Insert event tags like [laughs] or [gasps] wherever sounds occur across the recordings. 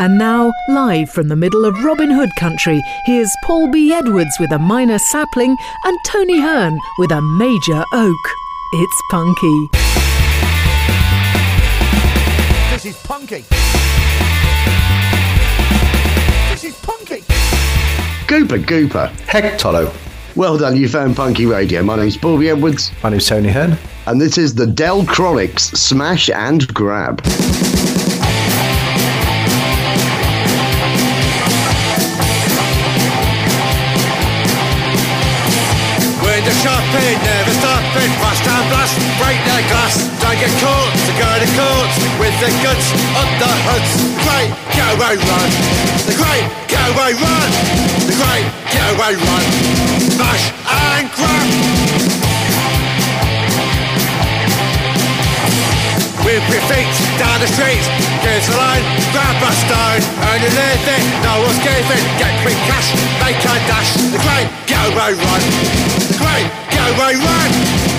And now, live from the middle of Robin Hood country, here's Paul B. Edwards with a minor sapling and Tony Hearn with a major oak. It's punky. This is punky. This is punky. Gooper, Gooper. Heck, Tolo. Well done, you found Punky Radio. My name's Paul B. Edwards, My name's Tony Hearn. and this is the Del-Chronics Smash and Grab. Shopping never stopping, fast and blast, break their glass, don't get caught, to go to court with the guts up the. The great getaway run, the great getaway run, the great getaway run, smash and grab. With your feet down the street, get the line, grab a stone, earn a living, no one's giving, get quick cash, make a dash. The great getaway run, the great getaway run,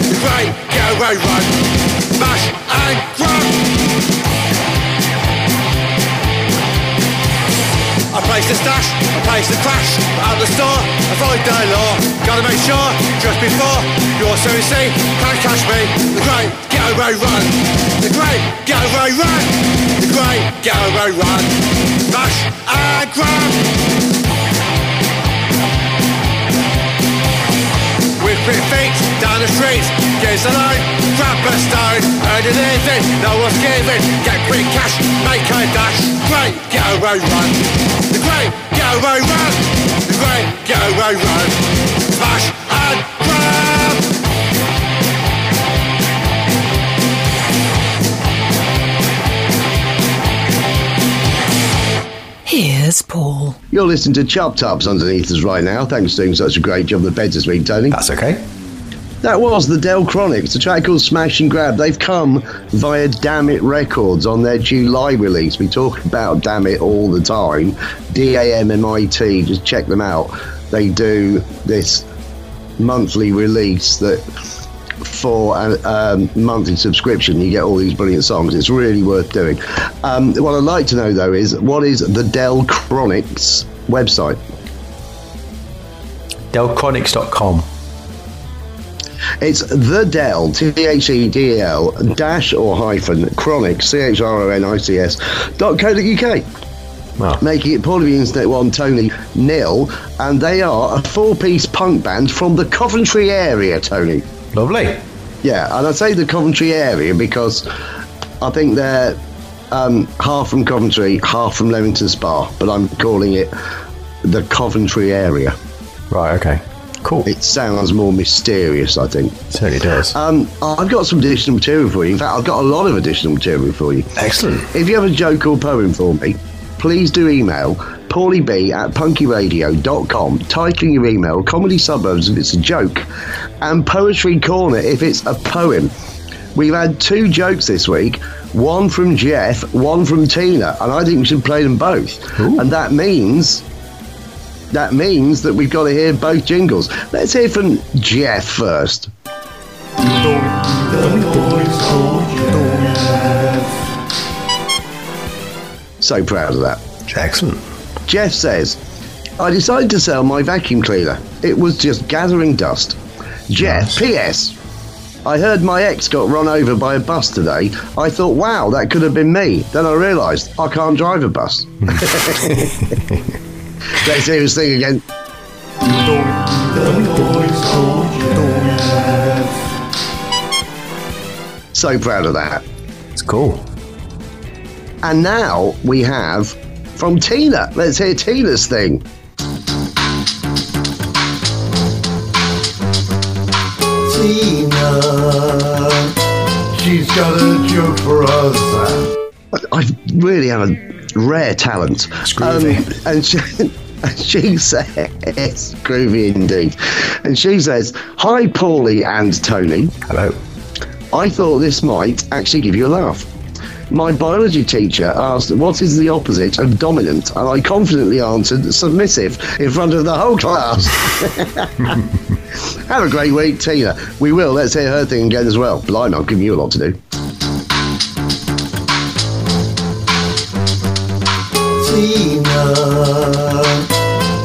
the great getaway run, smash and grab. I place the stash, I place the crash, out the store, avoid the law. Gotta make sure, just before, you also see, can't catch me. The great getaway run, the great getaway run, the great getaway run. Smash and grab. With quick feet down the street, gaze the line, grab a stone, earn a living, no one's giving, get quick cash, make a dash, great getaway run, the great getaway run, the great getaway run, smash and grab. Here's Paul. You're listening to Chop Tops underneath us right now. Thanks for doing such a great job the beds this week, Tony. That's okay. That was the Del-Chronics, a track called Smash and Grab. They've come via Dammit Records on their July release. We talk about Damn It all the time. D A M M I T, just check them out. They do this monthly release that for a um, monthly subscription you get all these brilliant songs. It's really worth doing. Um, what I'd like to know though is what is the Del-Chronics website? Delchronics.com. It's the Dell, T H E D L, dash or hyphen, chronic, C H R O N I C S, dot co dot UK. Well, Making it part of the Internet One, Tony, nil, and they are a four piece punk band from the Coventry area, Tony. lovely. Yeah, and I say the Coventry area because I think they're um, half from Coventry, half from Leamington Spa, but I'm calling it the Coventry area. Right, okay. Cool. It sounds more mysterious, I think. certainly does. Um, I've got some additional material for you. In fact, I've got a lot of additional material for you. Excellent. If you have a joke or poem for me, please do email paulieb at punkyradio.com, titling your email Comedy Suburbs if it's a joke, and Poetry Corner if it's a poem. We've had two jokes this week, one from Jeff, one from Tina, and I think we should play them both. And that means that means that we've got to hear both jingles. Let's hear from Jeff first. So proud of that. Excellent. Jeff says, I decided to sell my vacuum cleaner. It was just gathering dust. Jeff, P.S. I heard my ex got run over by a bus today. I thought, wow, that could have been me. Then I realised I can't drive a bus. [laughs] [laughs] Let's hear his thing again. So proud of that. It's cool. And now we have from Tina. Let's hear Tina's thing. Tina. She's got a joke for us. I really have a rare talent. Um, It's groovy. and she, [laughs] and she says, groovy indeed. And she says, Hi, Paulie and Tony. Hello. I thought this might actually give you a laugh. My biology teacher asked, What is the opposite of dominant? And I confidently answered, Submissive, in front of the whole class. [laughs] Have a great week, Tina. We will. Let's hear her thing again as well. Blimey, I'm giving you a lot to do. Her.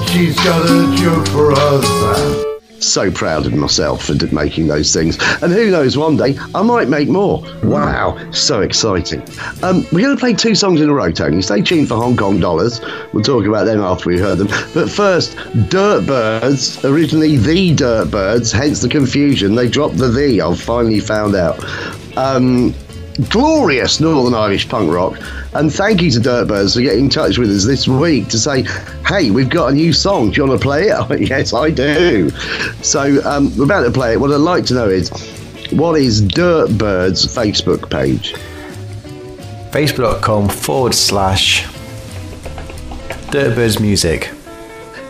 She's got a joke for us. So proud of myself for making those things. And who knows, one day I might make more. Wow, so exciting. Um, we're going to play two songs in a row, Tony. Stay tuned for Hong Kong Dollars. We'll talk about them after we heard them. But first, Dirt Byrds, originally the Dirt Byrds, hence the confusion. They dropped the the, I've finally found out. Um, glorious Northern Irish punk rock. And thank you to Dirt Byrds for getting in touch with us this week to say, hey, we've got a new song. Do you want to play it? [laughs] yes, I do. So um, we're about to play it. What I'd like to know is, what is Dirt Byrds' Facebook page? Facebook.com forward slash Dirtbirds Music.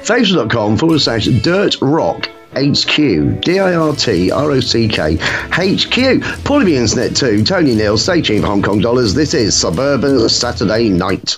Facebook.com forward slash Dirt Rock HQ. D I R T R O C K H Q. Paulie B Internet 2. Tony Neal. Stay tuned for Hong Kong Dollars. This is Suburban Saturday Night.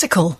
Twatsicle.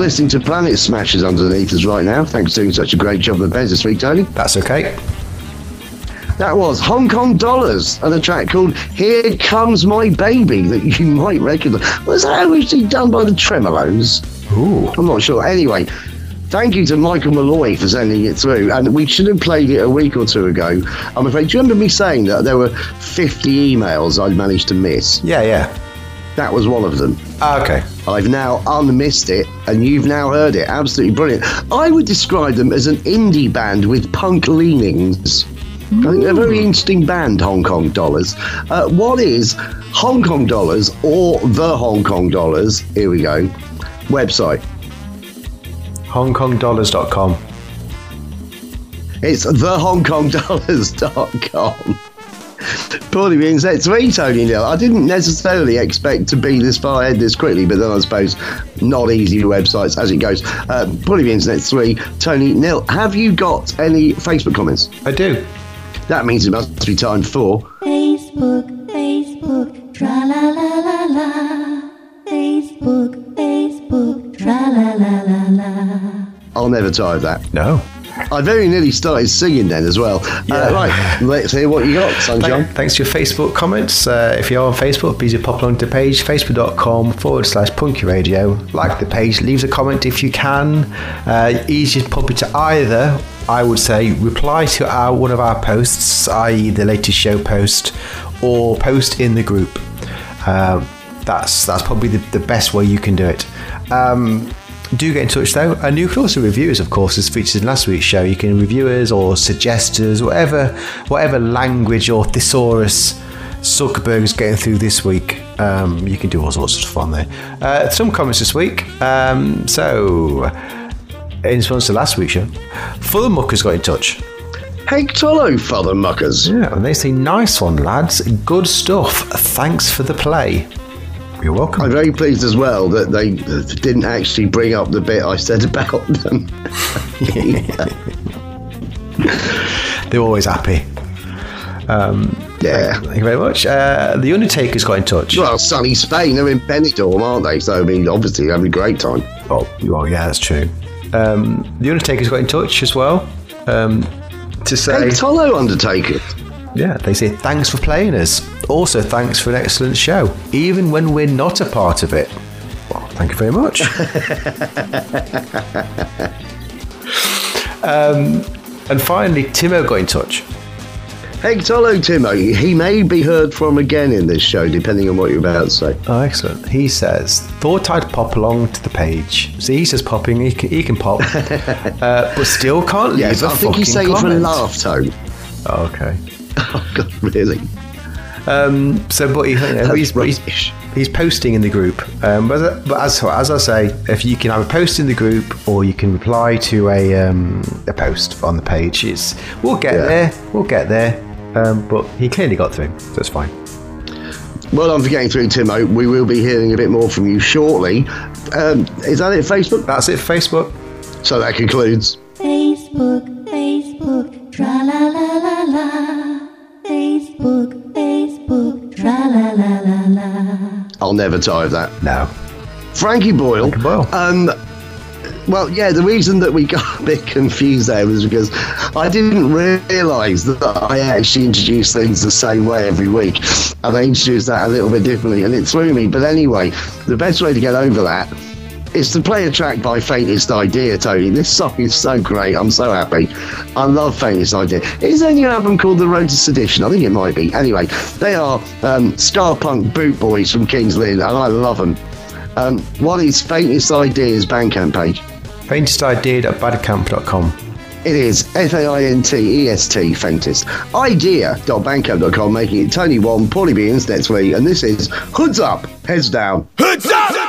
Listening to Planet Smashers underneath us right now. Thanks for doing such a great job of the beds this week, Tony. That's okay. That was Hong Kong Dollars and a track called Here Comes My Baby that you [laughs] might recognise. Was that originally done by the Tremeloes? Ooh. I'm not sure. Anyway, thank you to Michael Malloy for sending it through. And we should have played it a week or two ago. I'm afraid. Do you remember me saying that there were 50 emails I'd managed to miss? Yeah, yeah. That was one of them. Ah, okay. I've now unmissed it, and you've now heard it. Absolutely brilliant. I would describe them as an indie band with punk leanings. I think they're a very interesting band, Hong Kong Dollars. Uh, what is Hong Kong Dollars or the Hong Kong Dollars? Here we go. Website. HongKongDollars.com. It's thehongkongdollars.com. Poorly being set three, Tony Nil. I didn't necessarily expect to be this far ahead this quickly, but then I suppose not easy websites as it goes. Uh, Poorly being set three, Tony Nil. Have you got any Facebook comments? I do. That means it must be time for. Facebook, Facebook, tra la la la la. Facebook, Facebook, tra la la la la. I'll never tire of that. No. I very nearly started singing then as well. Yeah. Uh, right, let's hear what you got, Sunshine. Thank- thanks to your Facebook comments. Uh, if you're on Facebook, please pop along to the page, facebook.com forward slash punky radio. Like the page, leave a comment if you can. Uh, easiest probably to either, I would say, reply to our one of our posts, i.e., the latest show post, or post in the group. Uh, that's that's probably the, the best way you can do it. Um, do get in touch though, and you can also review us, of course, as featured in last week's show. You can review us or suggest us, whatever, whatever language or thesaurus Zuckerberg's getting through this week. Um, you can do all sorts of stuff on there. Uh, some comments this week. Um, so, in response to last week's show, Fulham Muckers got in touch. Hey, Tolo, Father Muckers. Yeah, and they say, "Nice one, lads. Good stuff. Thanks for the play." You're welcome. I'm very pleased as well that they didn't actually bring up the bit I said about them. [laughs] They're always happy. yeah. Thank you very much. Uh, the Undertaker's got in touch. Well, sunny Spain, they're in Benidorm, aren't they? So, I mean, obviously, they're having a great time. Oh, well, yeah, that's true. Um, the Undertaker's got in touch as well um, to say, Hey, Tolo Undertaker. Yeah, they say thanks for playing us. Also, thanks for an excellent show, even when we're not a part of it. Well, thank you very much. [laughs] um, and finally, Timo got in touch. Hey, Tolo Timo. He may be heard from again in this show, depending on what you're about to say. Oh, excellent. He says, thought I'd pop along to the page. See, he says popping, he can, he can pop, [laughs] uh, but still can't leave Yes, I think he's saying it for a laugh tone. Oh, okay. [laughs] Oh, God, really? Um, so, but he, you know, he's, he's, he's posting in the group. Um, but, but as, as I say, if you can either post in the group or you can reply to a, um, a post on the page, it's, we'll get Yeah. there. We'll get there. Um, but he clearly got through, so it's fine. Well done for getting through, Timo. We will be hearing a bit more from you shortly. Um, is that it, Facebook? That's it Facebook. So that concludes. Facebook, Facebook, tra la la la la. Facebook, Facebook, tra la la la la. I'll never tire of that. No. Frankie Boyle. Frankie Boyle. Um, well, yeah, the reason that we got [laughs] a bit confused there was because I didn't realise that I actually introduce things the same way every week. And I introduced that a little bit differently, and it threw me. But anyway, the best way to get over that is to play a track by Faintest Idea, Tony. This song is so great. I'm so happy. I love Faintest Idea. Is there a new album called The Road to Sedition? I think it might be. Anyway, they are um, ska punk boot boys from Kings Lynn, and I love them. Um, what is Faintest Idea's Bandcamp page? Faintest Idea at Faintestidea.badcamp.com. It is F A I N T E S T, faintest. Idea.bandcamp.com, making it Tony 1, Paulie B, Internet 3, and this is Hoods Up, Heads Down. Hoods up,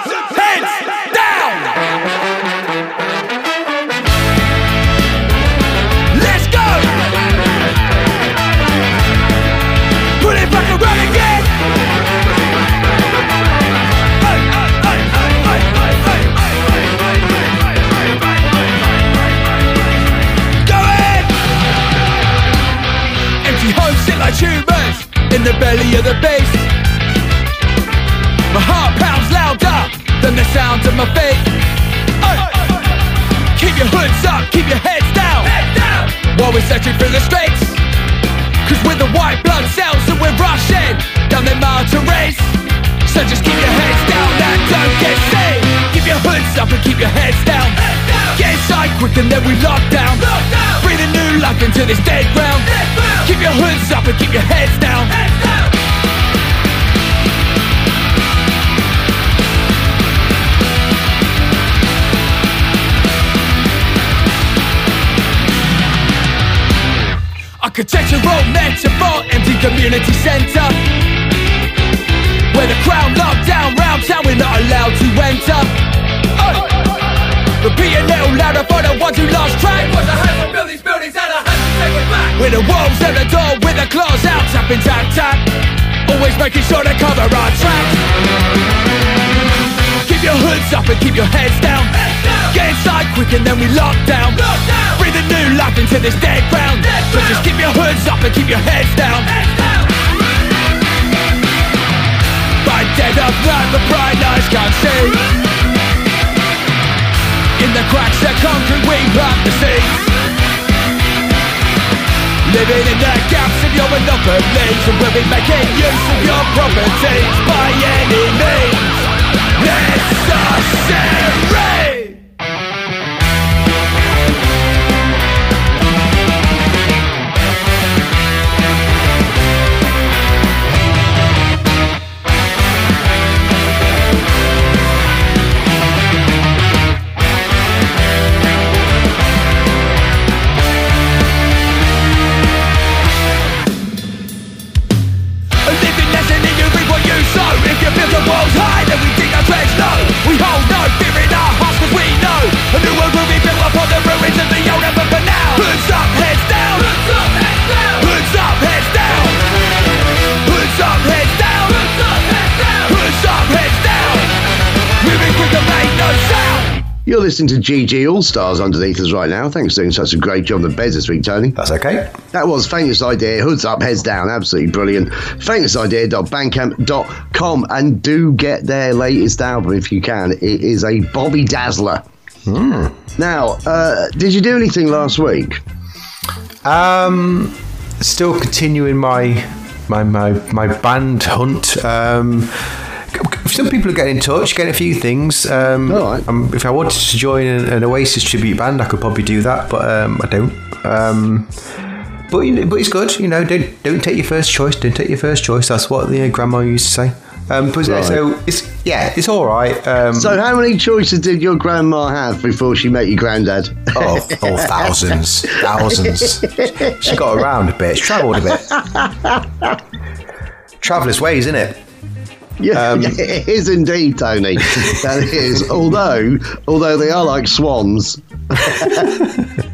searching through the streets. Cause we're the white blood cells and we're rushing down the mile to race. So just keep your heads down and don't get seen. Keep your hoods up and keep your heads down. Get inside quick and then we lock down. Breathe a new life into this dead ground. Keep your hoods up and keep your heads down. Architectural metaphor, empty community centre. Where the crowd locked down round town, we're not allowed to enter. Oh. Repeat a little louder for the ones who lost track. What's a to build these buildings and a hand to take it back? With the wolves at the door, with the claws out, tapping tap tap. Always making sure to cover our tracks. Keep your hoods up and keep your heads down. Get inside quick and then we lock down. Breathe a new life into this dead ground. So just keep your hoods up and keep your heads down. By dead of night, the bright eyes can't see. In the cracks of concrete, we plant the seeds. Living in the gaps of your monopolies And we'll be making use of your properties By any means necessary listening to GG All Stars underneath us right now. Thanks for doing such a great job on the beds this week, Tony. That's okay. That was Famous Idea, hoods up, heads down, absolutely brilliant. Famousidea.bandcamp.com and do get their latest album if you can. It is a Bobby Dazzler. Now, uh, did you do anything last week? Um, still continuing my my my, my band hunt. Um, some people are getting in touch, getting a few things. Um, All right. um, if I wanted to join an, an Oasis tribute band, I could probably do that, but um, I don't. Um, but you know, but it's good. You know, don't don't take your first choice. Don't take your first choice. That's what the uh, grandma used to say. Um, but Right. so it's yeah, it's all right. Um, So, how many choices did your grandma have before she met your granddad? Oh, oh, thousands, thousands. She got around a bit. She travelled a bit. [laughs] Traveller's ways, isn't it? Yeah, Um, [laughs] it is indeed, Tony. that is. [laughs] Although, although they are like swans. [laughs]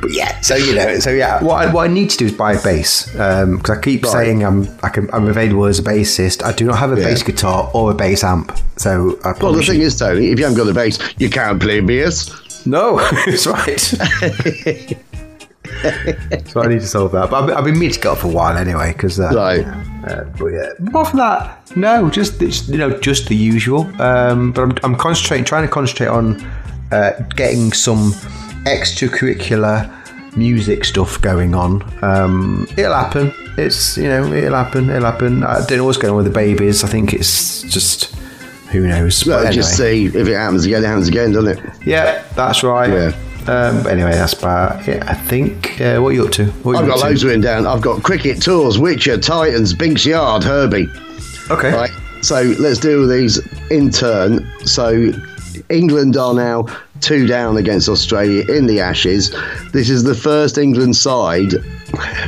But yeah, so you know, so yeah, what I, what I need to do is buy a bass because I keep Right. saying I'm I can, I'm available as a bassist. I do not have a Yeah. bass guitar or a bass amp, so I Well, probably the should- thing is, Tony, if you haven't got a bass, you can't play bass. no, that's right. [laughs] so I need to solve that. But I've, been- I've been meaning to get up for a while anyway because uh, Right. Uh, but yeah, apart from that, no, just it's, you know, just the usual. Um, but I'm, I'm concentrating, trying to concentrate on uh, getting some extracurricular music stuff going on. Um, it'll happen. It's you know, it'll happen. It'll happen. I don't know what's going on with the babies. I think it's just who knows. Well, But just see if it happens again, it happens again, doesn't it? Yeah, that's right. Yeah. Um, anyway, that's about it. I think. Uh, what are you up to? What I've got to? loads written down. I've got cricket tours, Witcher, Titans, Binks Yard, Herbie. Okay. Right. So let's do these in turn. So England are now two down against Australia in the Ashes. This is the first England side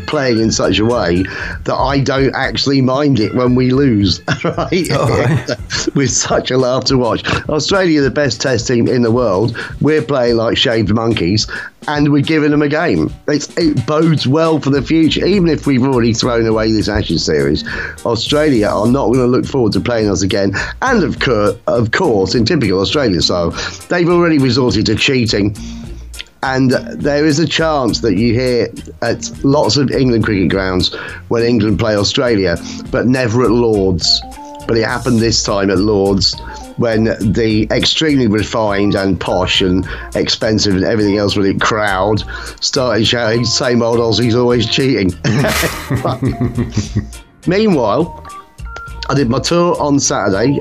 playing in such a way that I don't actually mind it when we lose. [laughs] Right? [laughs] With such a laugh to watch. Australia, the best test team in the world. We're playing like shaved monkeys, and we're giving them a game. It's, it bodes well for the future, even if we've already thrown away this Ashes series. Australia are not going to look forward to playing us again, and of, cour- of course, in typical Australia style, they've already resorted to cheating. And there is a chance that you hear at lots of England cricket grounds when England play Australia, but never at Lords. But it happened this time at Lords, when the extremely refined and posh and expensive and everything else with it crowd started shouting, same old Aussie's always cheating. [laughs] Meanwhile, I did my tour on Saturday.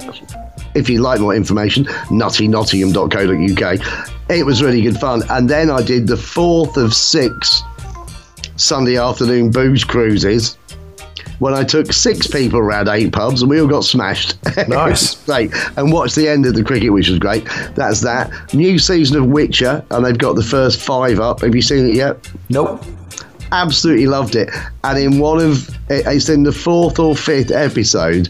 If you'd like more information, nuttynottingham.co.uk. It was really good fun. And then I did the fourth of six Sunday afternoon booze cruises when I took six people around eight pubs and we all got smashed. [laughs] Nice. great. And watched the end of the cricket, which was great. That's that. New season of Witcher, and they've got the first five up. Have you seen it yet? Nope. absolutely loved it. And in one of it's in the fourth or fifth episode,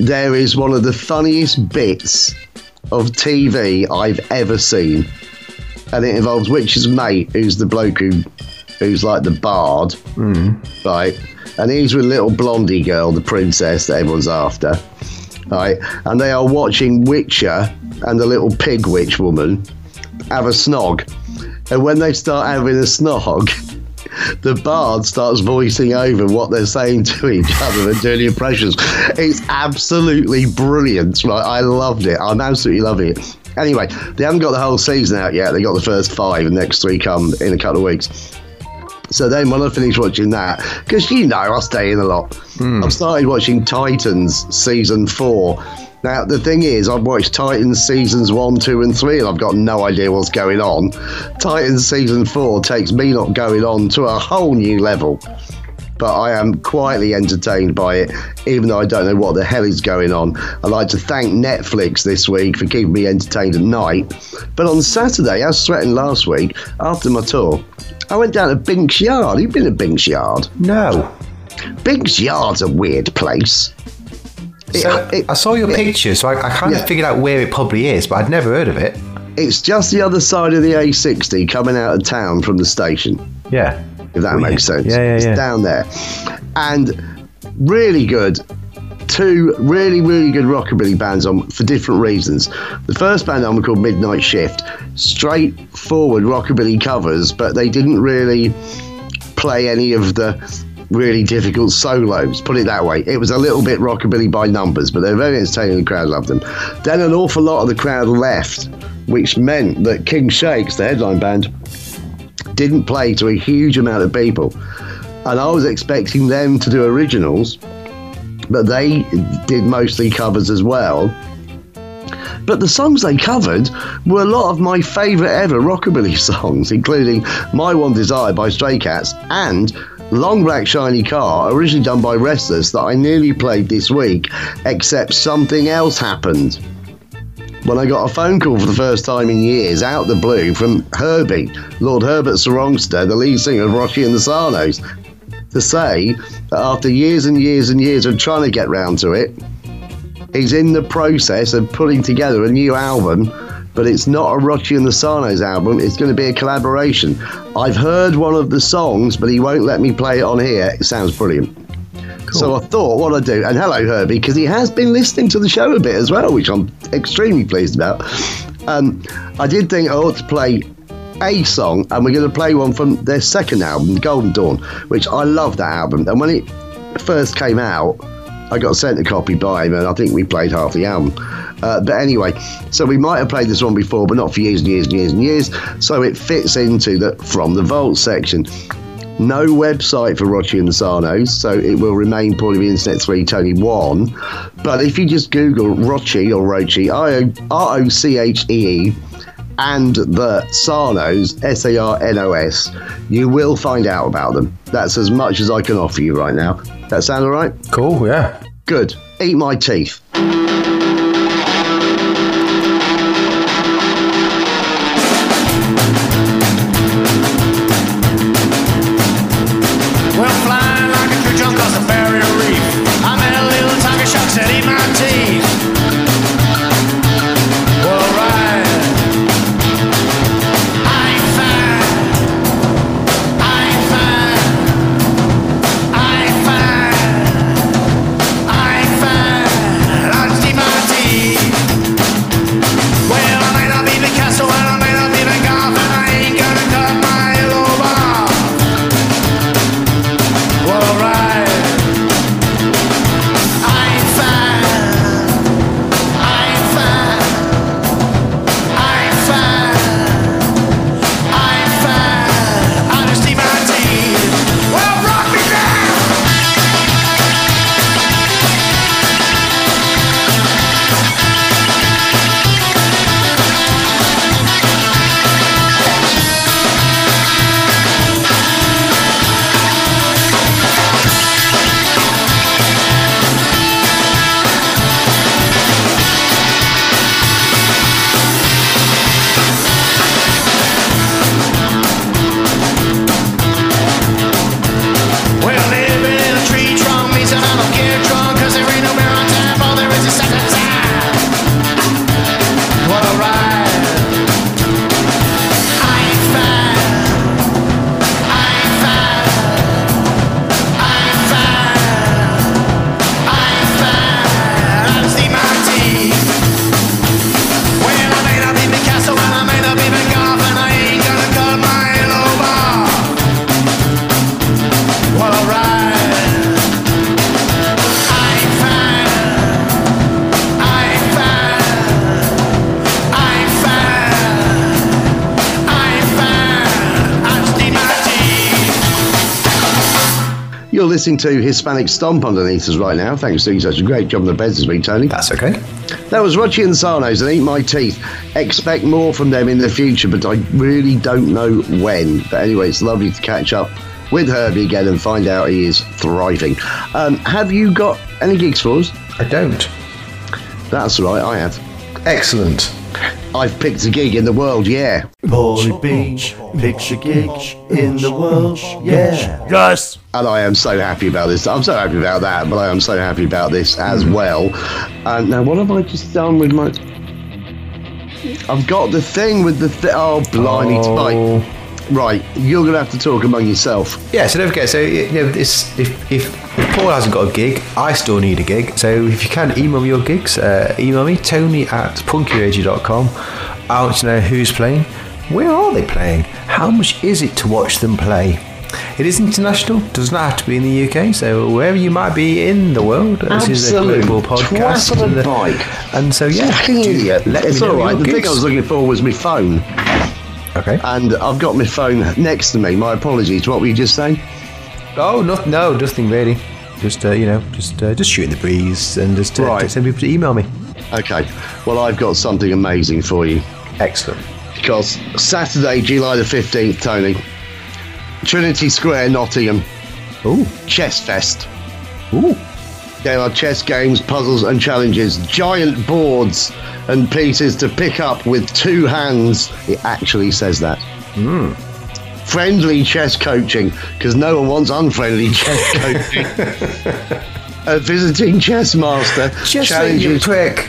there is one of the funniest bits of TV I've ever seen, and it involves Witcher's mate, who's the bloke who, who's like the bard, hmm. right? And he's with little blondie girl, the princess that everyone's after, right? And they are watching Witcher and the little pig witch woman have a snog. And when they start having a snog, [laughs] the bard starts voicing over what they're saying to each other and doing impressions. It's absolutely brilliant. Right? I loved it. I'm absolutely loving it. Anyway, they haven't got the whole season out yet. They got the first five, and the next three come um, in a couple of weeks. So then, when I finish watching that, because you know I stay in a lot, hmm. I've started watching Titans season four. Now the thing is, I've watched Titans seasons one, two, and three, and I've got no idea what's going on. Titans season four takes me not going on to a whole new level. But I am quietly entertained by it, even though I don't know what the hell is going on. I'd like to thank Netflix this week for keeping me entertained at night. But on Saturday, as threatened last week, after my tour, I went down to Binks Yard. You've been to Binks Yard? No. Binks Yard's a weird place. It- So, it- I saw your it- picture, so I, I kind Yeah. of figured out where it probably is, but I'd never heard of it. It's just the other side of the A60 coming out of town from the station, Yeah. If that oh, Weird. makes sense. Yeah, yeah, it's yeah. down there. And really good. Two really, really good rockabilly bands on for different reasons. The first band on called Midnight Shift. Straightforward rockabilly covers, but they didn't really play any of the really difficult solos, put it that way. It was a little bit rockabilly by numbers, but they're very entertaining. The crowd loved them. Then an awful lot of the crowd left, which meant that King Shakes, the headline band, didn't play to a huge amount of people. And I was expecting them to do originals, but they did mostly covers as well. But the songs they covered were a lot of my favourite ever rockabilly [laughs] songs, including My One Desire by Stray Cats and Long Black Shiny Car, originally done by Restless, that I nearly played this week, except something else happened. When I got a phone call for the first time in years, out the blue, from Herbie, Lord Herbert Sarongster, the lead singer of Rocky and the Sarnos, to say that after years and years and years of trying to get round to it, he's in the process of putting together a new album, but it's not a Rocky and the Sarnos album. It's going to be a collaboration. I've heard one of the songs, but he won't let me play it on here. It sounds brilliant. So I thought, what I'd do, and hello Herbie, because he has been listening to the show a bit as well, which I'm extremely pleased about. Um, I did think I ought to play a song, and we're going to play one from their second album, Golden Dawn, which I love that album. And when it first came out, I got sent a copy by him, and I think we played half the album. Uh, but anyway, so we might have played this one before, but not for years and years and years and years. So it fits into the From the Vault section. No website for Rochee and the Sarnos, so it will remain Paul of the Internet 3 Tony 1. But if you just Google Rochi or Rochi, R O C H E E, and the Sarnos, S A R N O S, you will find out about them. That's as much as I can offer you right now. That sound all right? Cool, yeah. Good. Eat my teeth. Listening to Hispanic Stomp underneath us right now. Thanks for doing such a great job on the beds this week, Tony. That's okay. That was Rochee and Sarnos and Eat My Teeth. Expect more from them in the future, but I really don't know when. But anyway, it's lovely to catch up with Herbie again and find out he is thriving. Um, have you got any gigs for us? I don't. That's right, I have. Excellent. I've picked a gig in the world, yeah. Boy Beach picks a gig in the world, yeah. Yes. And I am so happy about this. I'm so happy about that, but I am so happy about this as hmm. well. And now, what have I just done with my. I've got the thing with the. Th- oh, blimey. Oh. Right. Right. You're going to have to talk among yourself. Yeah, so don't forget. So you know, it's, if, if if Paul hasn't got a gig, I still need a gig. So if you can email me your gigs, uh, email me Tony at punkyradio.com. I want to know who's playing, where are they playing, how much is it to watch them play. It is international, does not have to be in the UK. So wherever you might be in the world, this is a global podcast. twat on a and, uh, bike. and so yeah, idiot. let me it's know all right. The thing. I was looking for was my phone. Okay. And I've got my phone next to me. My apologies. What were you just saying? Oh no, no, nothing really. Just uh, you know, just uh, just shooting the breeze and just uh, Right. send people to email me. Okay. Well, I've got something amazing for you. Excellent. Because Saturday, July the 15th, Tony, Trinity Square, Nottingham, Ooh, Chess Fest. ooh. There are chess games, puzzles, and challenges, giant boards and pieces to pick up with two hands. It actually says that. Friendly chess coaching, because no one wants unfriendly chess [laughs] coaching. A visiting chess master [laughs] Just challenges, prick.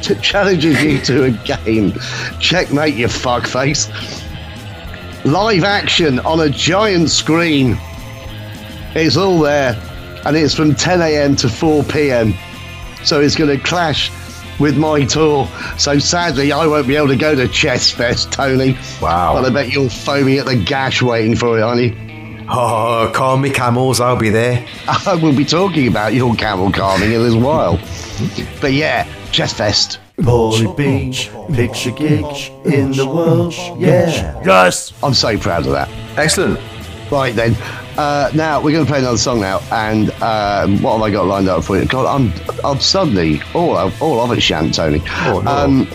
t- challenges you to a game. Checkmate, you fuckface. Live action on a giant screen. It's all there, and it's from 10 a.m. to 4 p.m. So it's going to clash with my tour. So sadly, I won't be able to go to Chess Fest, Tony. Wow. But I bet you're foaming at the gash waiting for it, aren't you? Oh, call me camels. I'll be there. [laughs] I will be talking about your camel carving in a little while. But yeah, Chess Fest. Boy Beach picks a gig in the world, yeah. Yes. I'm so proud of that. Excellent. Right then. Uh, now we're going to play another song now, and um, what have I got lined up for you? God, I'm, I'm suddenly all of, all of it, Shant Tony. Oh, no. um,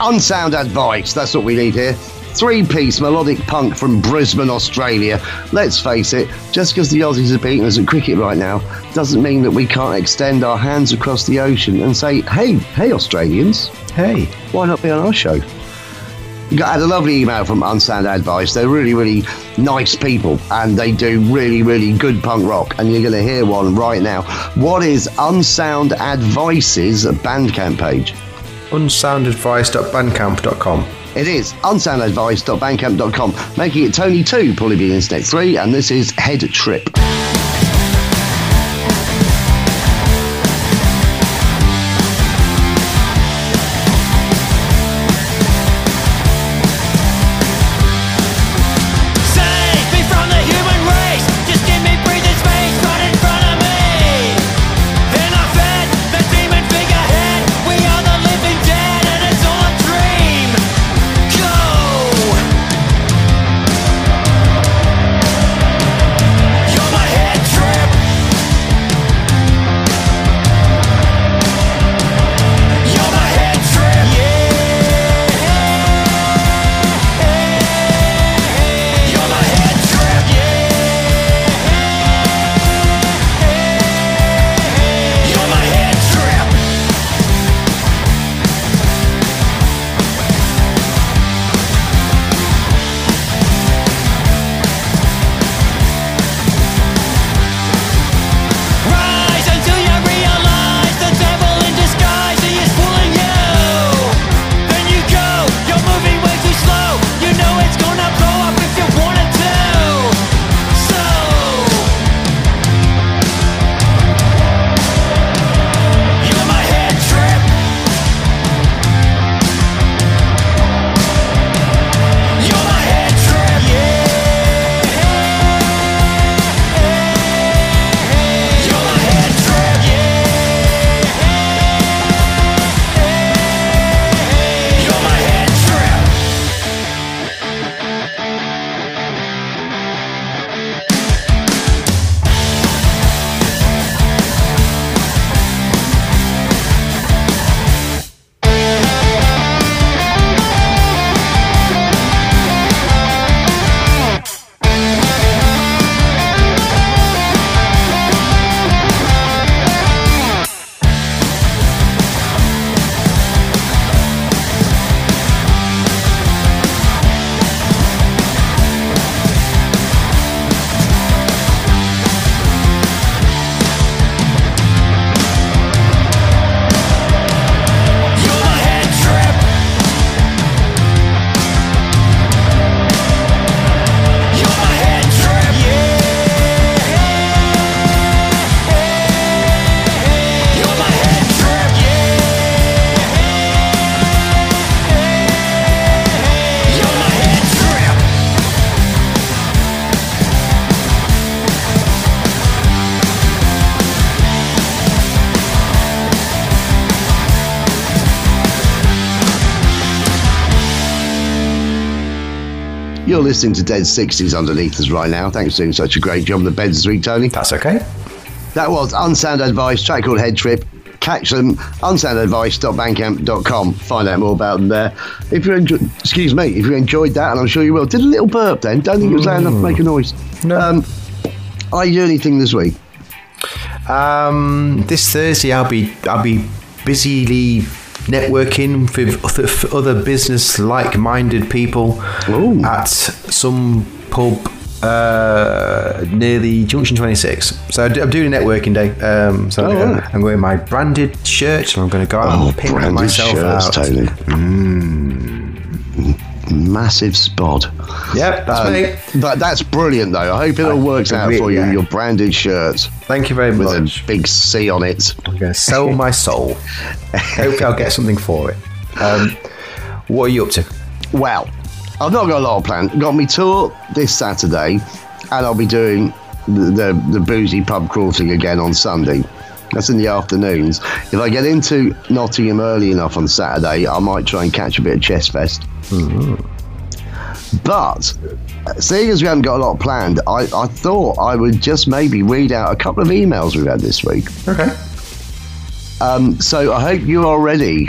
unsound advice. That's what we need here. Three-piece melodic punk from Brisbane, Australia. Let's face it, just because the Aussies are beating us at cricket right now, doesn't mean that we can't extend our hands across the ocean and say, "Hey, hey, Australians, Hey. why not be on our show?" Got had a lovely email from Unsound Advice. They're really, really nice people, and they do really, really good punk rock. And you're going to hear one right now. What is Unsound Advice's Bandcamp page? Unsoundadvice.bandcamp.com. It is unsoundadvice.bandcamp.com, making it Tony 2, Paulie B Internet 3, and this is Head Trip. Listening to Dead 60s underneath us right now. Thanks for doing such a great job the beds week, Tony. That's okay. That was Unsound Advice, track called Head Trip. Catch them, unsoundadvice.bandcamp.com. Find out more about them there. If you enjoy, excuse me, if you enjoyed that, and I'm sure you will, did a little burp then. Don't think it was loud enough to make a noise. No. Um, are you doing anything this week? Um, this Thursday, I'll be I'll be busily networking with other, other business like-minded people Ooh. at some pub uh, near the Junction 26. So I'm doing a networking day. Um, so Oh, I'm, gonna, right. I'm wearing my branded shirt, and I'm going to go out Oh, and pick myself shirts, out. Tony. Massive spod. Yep, that's Um, me. But that's brilliant, though. I hope it all works out for you. Your branded shirts Thank you very with much. a big C on it. I'm going to sell my soul. [laughs] Hopefully, I'll get something for it. Um, what are you up to? Well, I've not got a lot of plans. Got me tour this Saturday, and I'll be doing the, the, the boozy pub crawl thing again on Sunday. That's in the afternoons. If I get into Nottingham early enough on Saturday, I might try and catch a bit of Chess Fest. But seeing as we haven't got a lot planned, I, I thought I would just maybe read out a couple of emails we've had this week. Okay. Um, so I hope you are ready,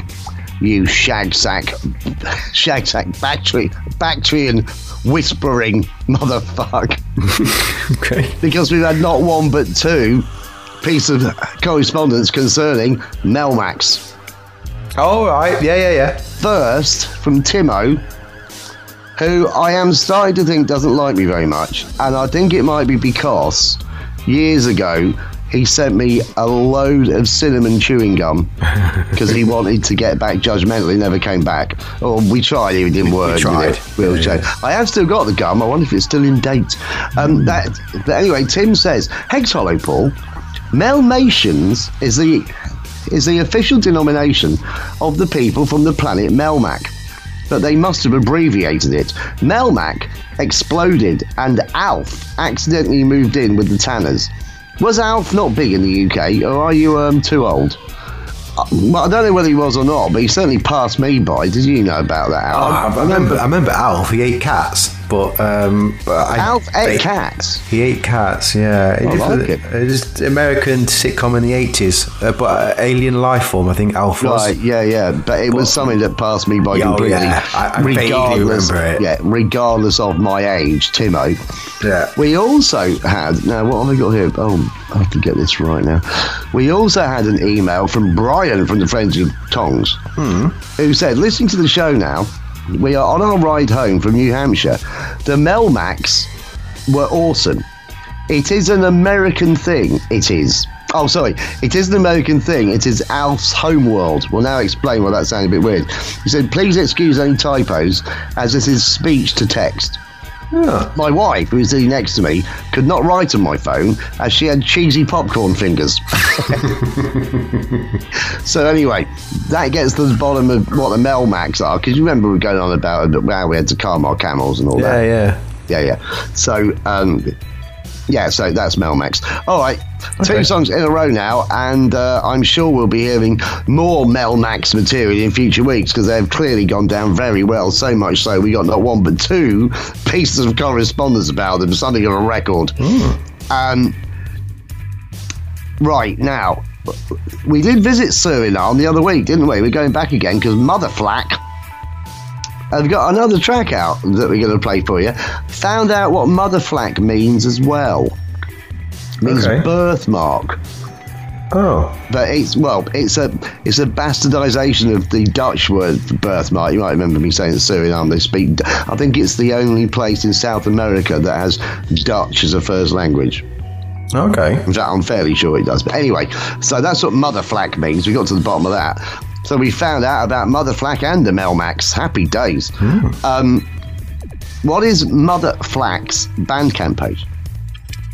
you shag sack, [laughs] shag sack battery, Bactrian whispering motherfucker. [laughs] Okay. because we've had not one but two pieces of correspondence concerning Melmacs. All right. Yeah, yeah, yeah. First, from Timo, who I am starting to think doesn't like me very much, and I think it might be because years ago he sent me a load of cinnamon chewing gum [laughs] because he wanted to get back judgmental. He never came back. Or we tried, it didn't work. did tried. it? We'll check. I have still got the gum. I wonder if it's still in date. Um, that, but anyway, Tim says, Hex Hollow Paul, Melmations is the is the official denomination of the people from the planet Melmac. But they must have abbreviated it. Melmac exploded and Alf accidentally moved in with the Tanners. Was Alf not big in the UK, or are you um, too old? Uh, well, I don't know whether he was or not, but he certainly passed me by. Did you know about that, Alf? I remember. I remember Alf. He ate cats, but um, but I, Alf ate cats. He ate cats. Yeah, I like it. It's American sitcom in the eighties, uh, but uh, alien life form. I think Alf was. Right, yeah, yeah, but it was something that passed me by Yeah, oh, completely. yeah, I- I vaguely regardless, remember it. yeah, regardless of my age, Timo. Yeah. We also had now what have I got here? Oh, I have to get this right now. We also had an email from Brian from the Friends of Tongs, Hmm. who said, "Listening to the show now, we are on our ride home from New Hampshire. The Melmacs were awesome. It is an American thing. It is." Oh, sorry. It is an American thing. It is Alf's homeworld. We'll now explain why that sounded a bit weird. He said, please excuse any typos, as this is speech to text. My wife, who was sitting next to me, could not write on my phone as she had cheesy popcorn fingers. [laughs] so anyway, that gets to the bottom of what the Melmacs are, because you remember we were going on about how we had to calm our camels and all Yeah, that. Yeah, yeah. Yeah, yeah. So, um, yeah, so that's Melmacs. All right, two songs in a row now, and uh, I'm sure we'll be hearing more Melmacs material in future weeks because they've clearly gone down very well. So much so we got not one but two pieces of correspondence about them, something of a record. Um, right now, we did visit Suriname the other week, didn't we? We're going back again because Mutha Flac I've got another track out that we're going to play for you. Found out what Mutha Flac means as well. It means Okay. birthmark. Oh, But it's well, it's a it's a bastardization of the Dutch word for birthmark. You might remember me saying that Suriname they speak. I think it's the only place in South America that has Dutch as a first language. okay. In fact, I'm fairly sure it does. But anyway, so that's what Mutha Flac means. We got to the bottom of that. So we found out about Mutha Flac and the Melmacs. Happy days. Um, what is Mutha Flac's Bandcamp page?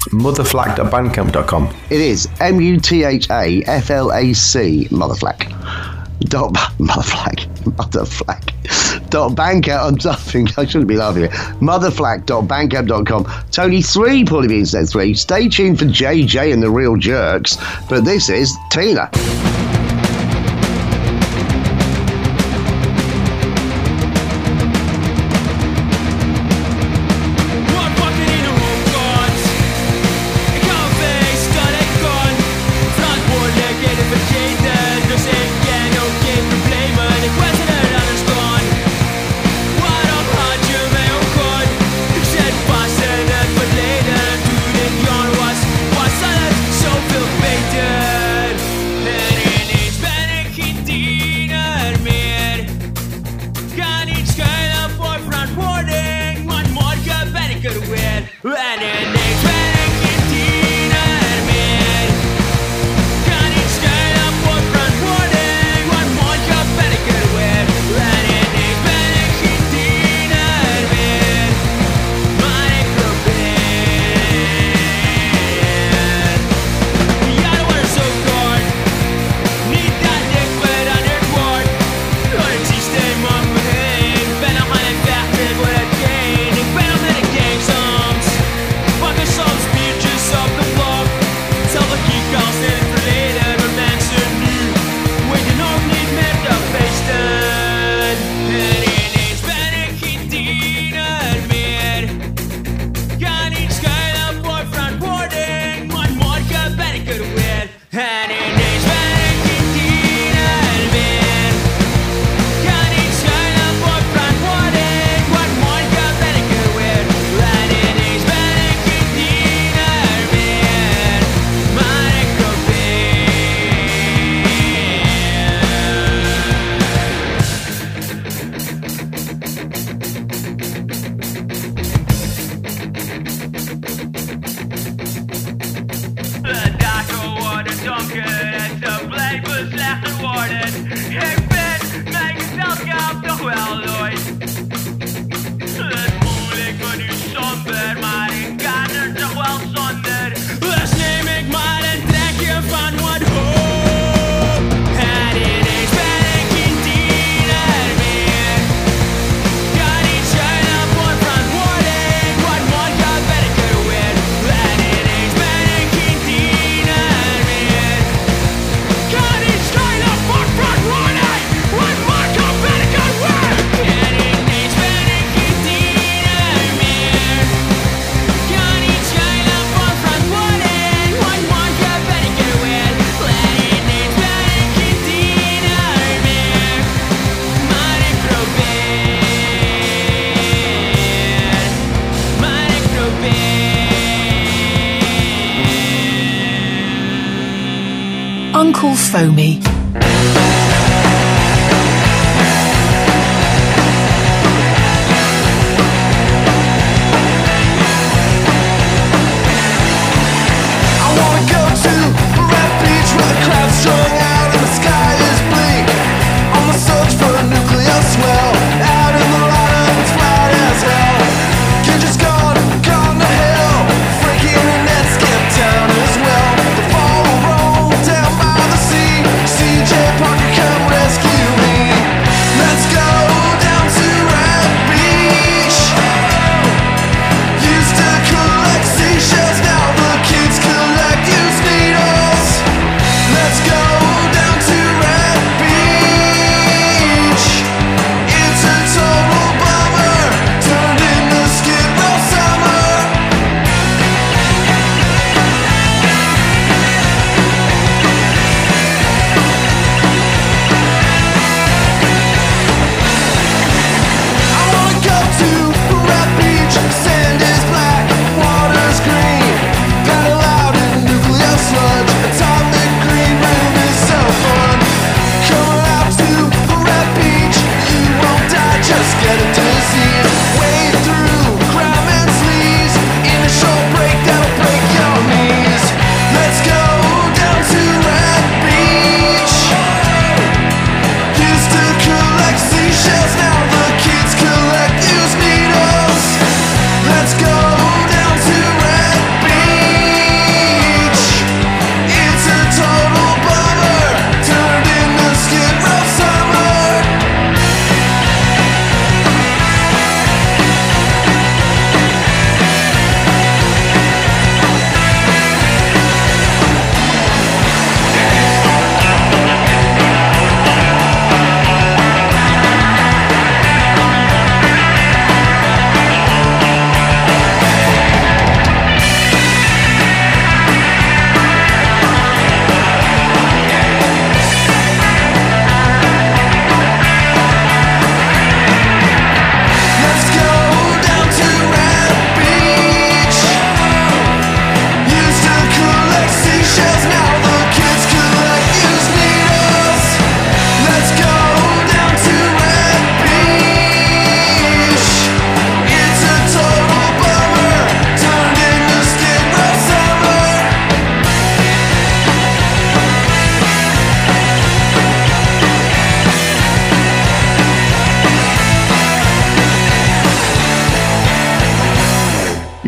Muthaflac.bandcamp.com. It is M U T H A F L A C Mutha Flac. Dot Mutha Flac Mutha Flac dot bandcamp. I'm laughing. I shouldn't be laughing. Muthaflac dot bandcamp.com. Tony three, Paulie Bean said three. Stay tuned for JJ and the Real Jerks. But this is Tina. Uncle Foamy.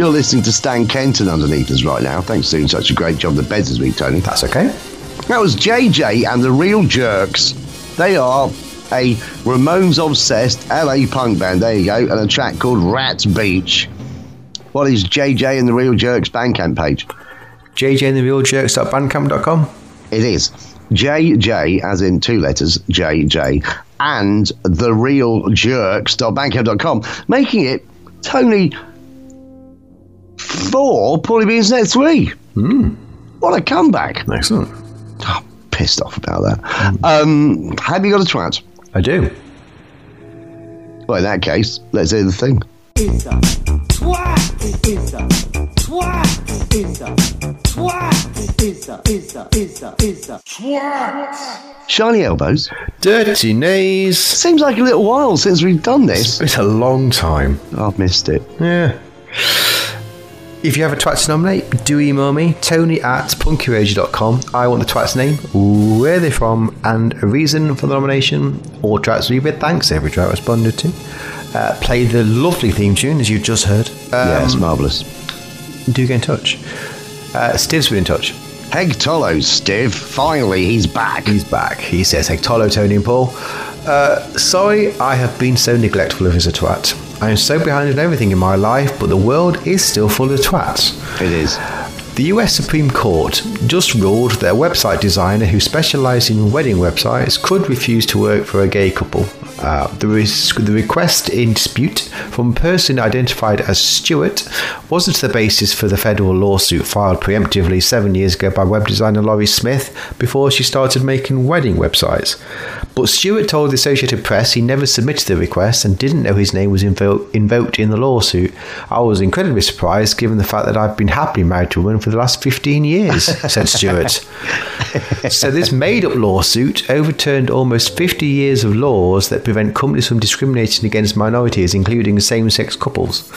You're listening to Stan Kenton underneath us right now. Thanks for doing such a great job the beds this week, Tony. That's okay. That was JJ and the Real Jerks. They are a Ramones obsessed LA punk band. There you go, and a track called Rats Beach. What is JJ and the Real Jerks Bandcamp page? JJ and the Real Jerks.bandcamp.com. It is JJ, as in two letters, JJ, and the Real Jerks.bandcamp.com, making it Tony four, Paulie Beans Net three. What a comeback! Excellent. Oh, pissed off about that. Um, have you got a twat? I do. Well, in that case, let's hear the thing. It's a twat. It's a twat. It's a twat. It's a it's a it's a it's a twat. Shiny elbows. Dirty knees. Seems like a little while since we've done this. It's a long time. I've missed it. Yeah. If you have a twat to nominate, do email me, tony at punkyradio.com. I want the twat's name, where they're from, and a reason for the nomination. All twats will be with thanks, every twat responded to. Uh, play the lovely theme tune, as you just heard. Um, yes, marvellous. Do get in touch. Uh, Steve's been in touch. Heg Tolo, Steve. Finally, he's back. He's back. He says, Hey, Tolo, Tony, and Paul. Uh, sorry I have been so neglectful of his a twat. I am so behind in everything in my life, but the world is still full of twats. It is. The US Supreme Court just ruled that a website designer who specialised in wedding websites could refuse to work for a gay couple. Uh, the, res- the request in dispute from a person identified as Stewart wasn't the basis for the federal lawsuit filed preemptively seven years ago by web designer Lorie Smith before she started making wedding websites. But Stewart told the Associated Press he never submitted the request and didn't know his name was invo- invoked in the lawsuit. I was incredibly surprised given the fact that I've been happily married to a woman for the last 15 years, [laughs] said Stewart. so this made up lawsuit overturned almost 50 years of laws that prevent companies from discriminating against minorities, including same sex couples.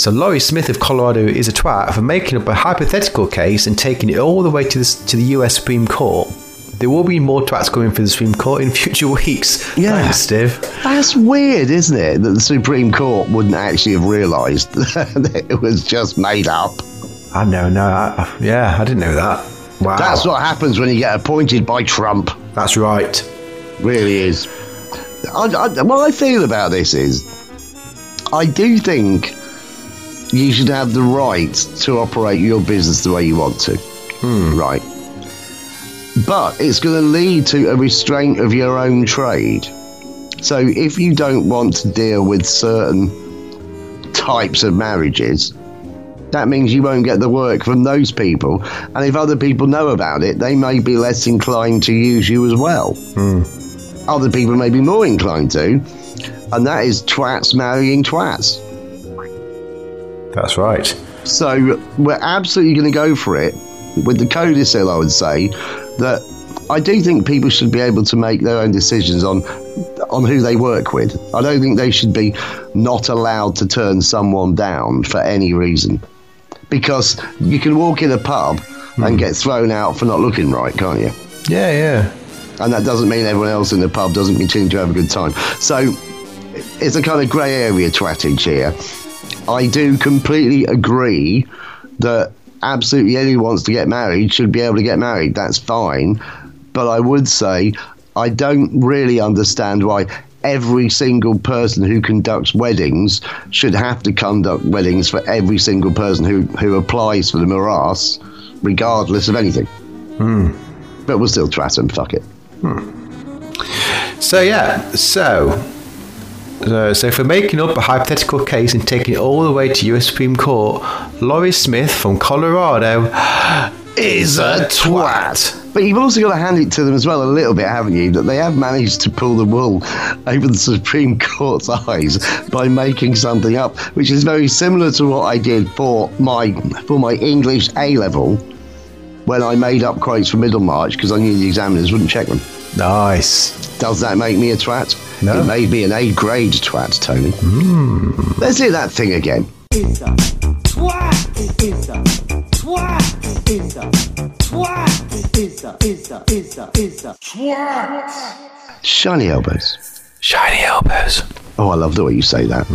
So Lorie Smith of Colorado is a twat for making up a hypothetical case and taking it all the way to, this, to the US Supreme Court. There will be more twats coming for the Supreme Court in future [laughs] weeks. Yeah. Thanks, Steve. That's weird, isn't it? That the Supreme Court wouldn't actually have realised [laughs] that it was just made up. I know, no, I, yeah, I didn't know that. Wow. That's what happens when you get appointed by Trump. That's right. Really is. I, I, what I feel about this is, I do think you should have the right to operate your business the way you want to. Hmm. Right. But it's going to lead to a restraint of your own trade. So if you don't want to deal with certain types of marriages, that means you won't get the work from those people. And if other people know about it, they may be less inclined to use you as well. Hmm. Other people may be more inclined to. And that is twats marrying twats. That's right. So we're absolutely going to go for it with the codicil, I would say, that I do think people should be able to make their own decisions on on who they work with. I don't think they should be not allowed to turn someone down for any reason. Because you can walk in a pub and hmm. get thrown out for not looking right, can't you? Yeah, yeah. and that doesn't mean everyone else in the pub doesn't continue to have a good time. So it's a kind of grey area to twattage here. I do completely agree that absolutely anyone who wants to get married should be able to get married. That's fine. But I would say I don't really understand why every single person who conducts weddings should have to conduct weddings for every single person who, who applies for the morass, regardless of anything. But we'll still twat them, fuck it. So yeah, so uh, so for making up a hypothetical case and taking it all the way to US Supreme Court, Lorie Smith from Colorado [gasps] is a twat. But you've also got to hand it to them as well a little bit, haven't you? That they have managed to pull the wool over the Supreme Court's [laughs] eyes by making something up, which is very similar to what I did for my for my English A level when I made up quotes for Middlemarch because I knew the examiners wouldn't check them. Nice. Does that make me a twat? No. It made me an A grade twat, Tony. Hmm. Let's hear that thing again. It's a twat. It's a Shiny elbows. Shiny elbows. Oh, I love the way you say that.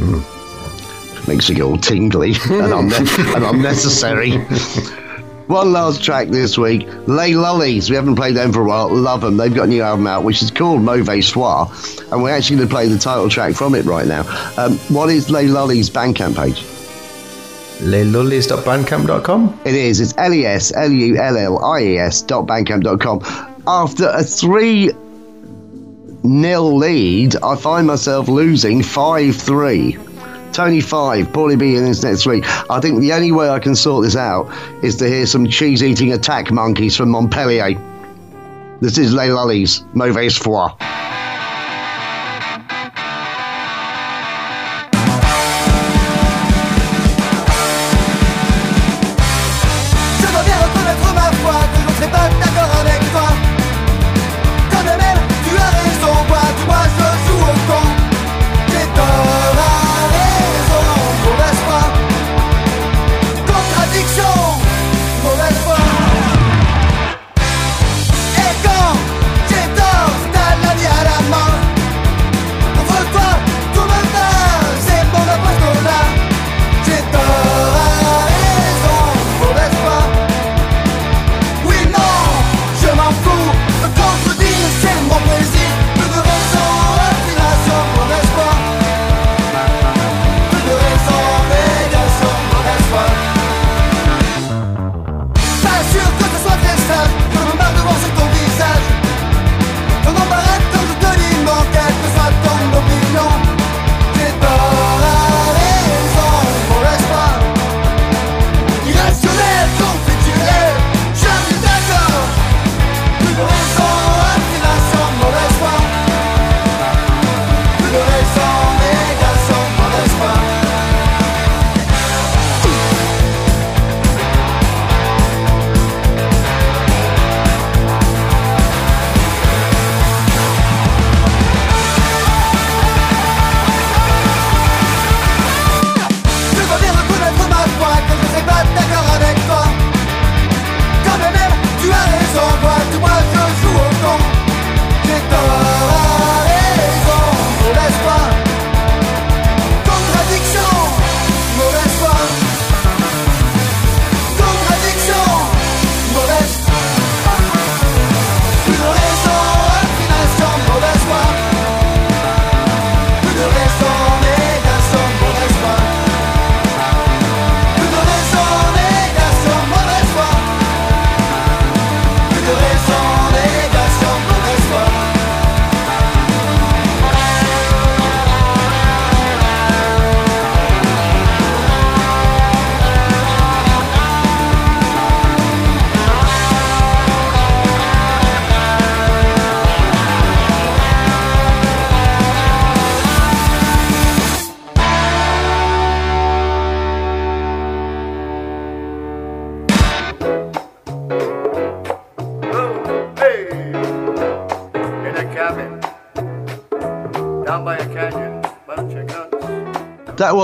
Makes you all tingly [laughs] and, unne- and unnecessary. [laughs] One last track this week, Les Lullies. We haven't played them for a while. Love them. They've got a new album out, which is called Mauvaise Foi, and we're actually going to play the title track from it right now. Um, what is Les Lullies' Bandcamp page? leslullies.bandcamp.com. It is. It's L E S L U L L I E S dot bandcamp.com. After a three nil lead, I find myself losing five three. Tony five, Paulie B in this next week. I think the only way I can sort this out is to hear some cheese eating attack monkeys from Montpellier. This is Les Lullies, Mauvaise Foi.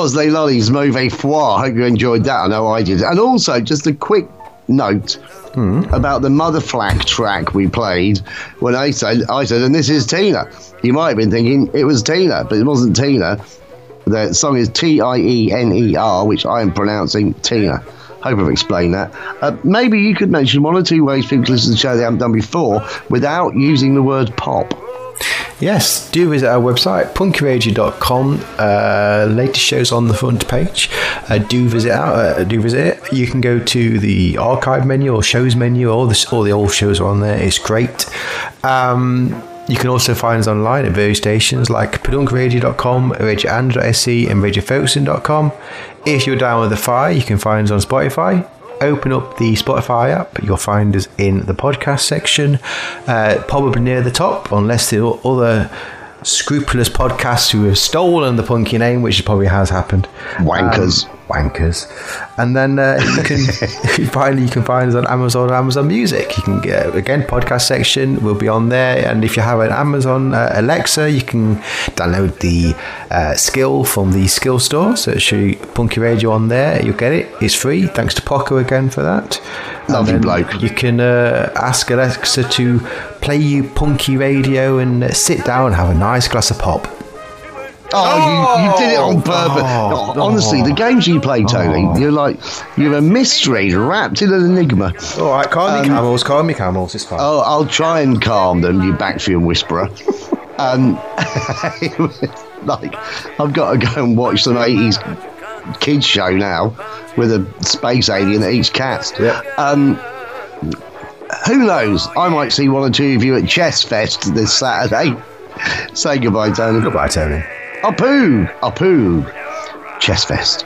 Was Les Lullies Mauvaise Foi. Hope you enjoyed that. I know I did. And also, just a quick note about the Mutha Flac track we played when I said, I said, and this is Tina. You might have been thinking it was Tina, but it wasn't Tina. The song is T I E N E R, which I am pronouncing Tina. Hope I've explained that. Uh, maybe you could mention one or two ways people listen to the show they haven't done before without using the word pop. Yes, do visit our website, punkyradio.com. Uh, latest shows on the front page. Uh, do visit out. Uh, do visit it. You can go to the archive menu or shows menu. All the all the old shows are on there. It's great. Um, you can also find us online at various stations like pedunkradio.com, radioand.se, and radiofocusing.com. If you're down with the fire, you can find us on Spotify. Open up the Spotify app, you'll find us in the podcast section, uh, probably near the top, unless there are other scrupulous podcasts who have stolen the punky name, which probably has happened. Wankers. Um, wankers. And then uh, you can [laughs] [laughs] finally you can find us on Amazon or Amazon Music. You can get again podcast section will be on there, and if you have an Amazon uh, Alexa, you can download the uh, skill from the skill store. So show Punky Radio on there. You'll get it. It's free. Thanks to Poco again for that. Lovely bloke. You can uh, ask Alexa to play you Punky Radio and uh, sit down and have a nice glass of pop. Oh, you, you did it on purpose. Oh, honestly, the games you play, Tony, you're like you're a mystery wrapped in an enigma. All right, calm Um, me camels, calm me camels. It's fine. Oh, I'll try and calm them, you Backfield whisperer. [laughs] um, [laughs] like, I've got to go and watch some 80s kids show now with a space alien that eats cats. Yep. Um, who knows? I might see one or two of you at Chess Fest this Saturday. [laughs] Say goodbye, Tony. Goodbye, Tony. Apu! Apu! Chess Fest.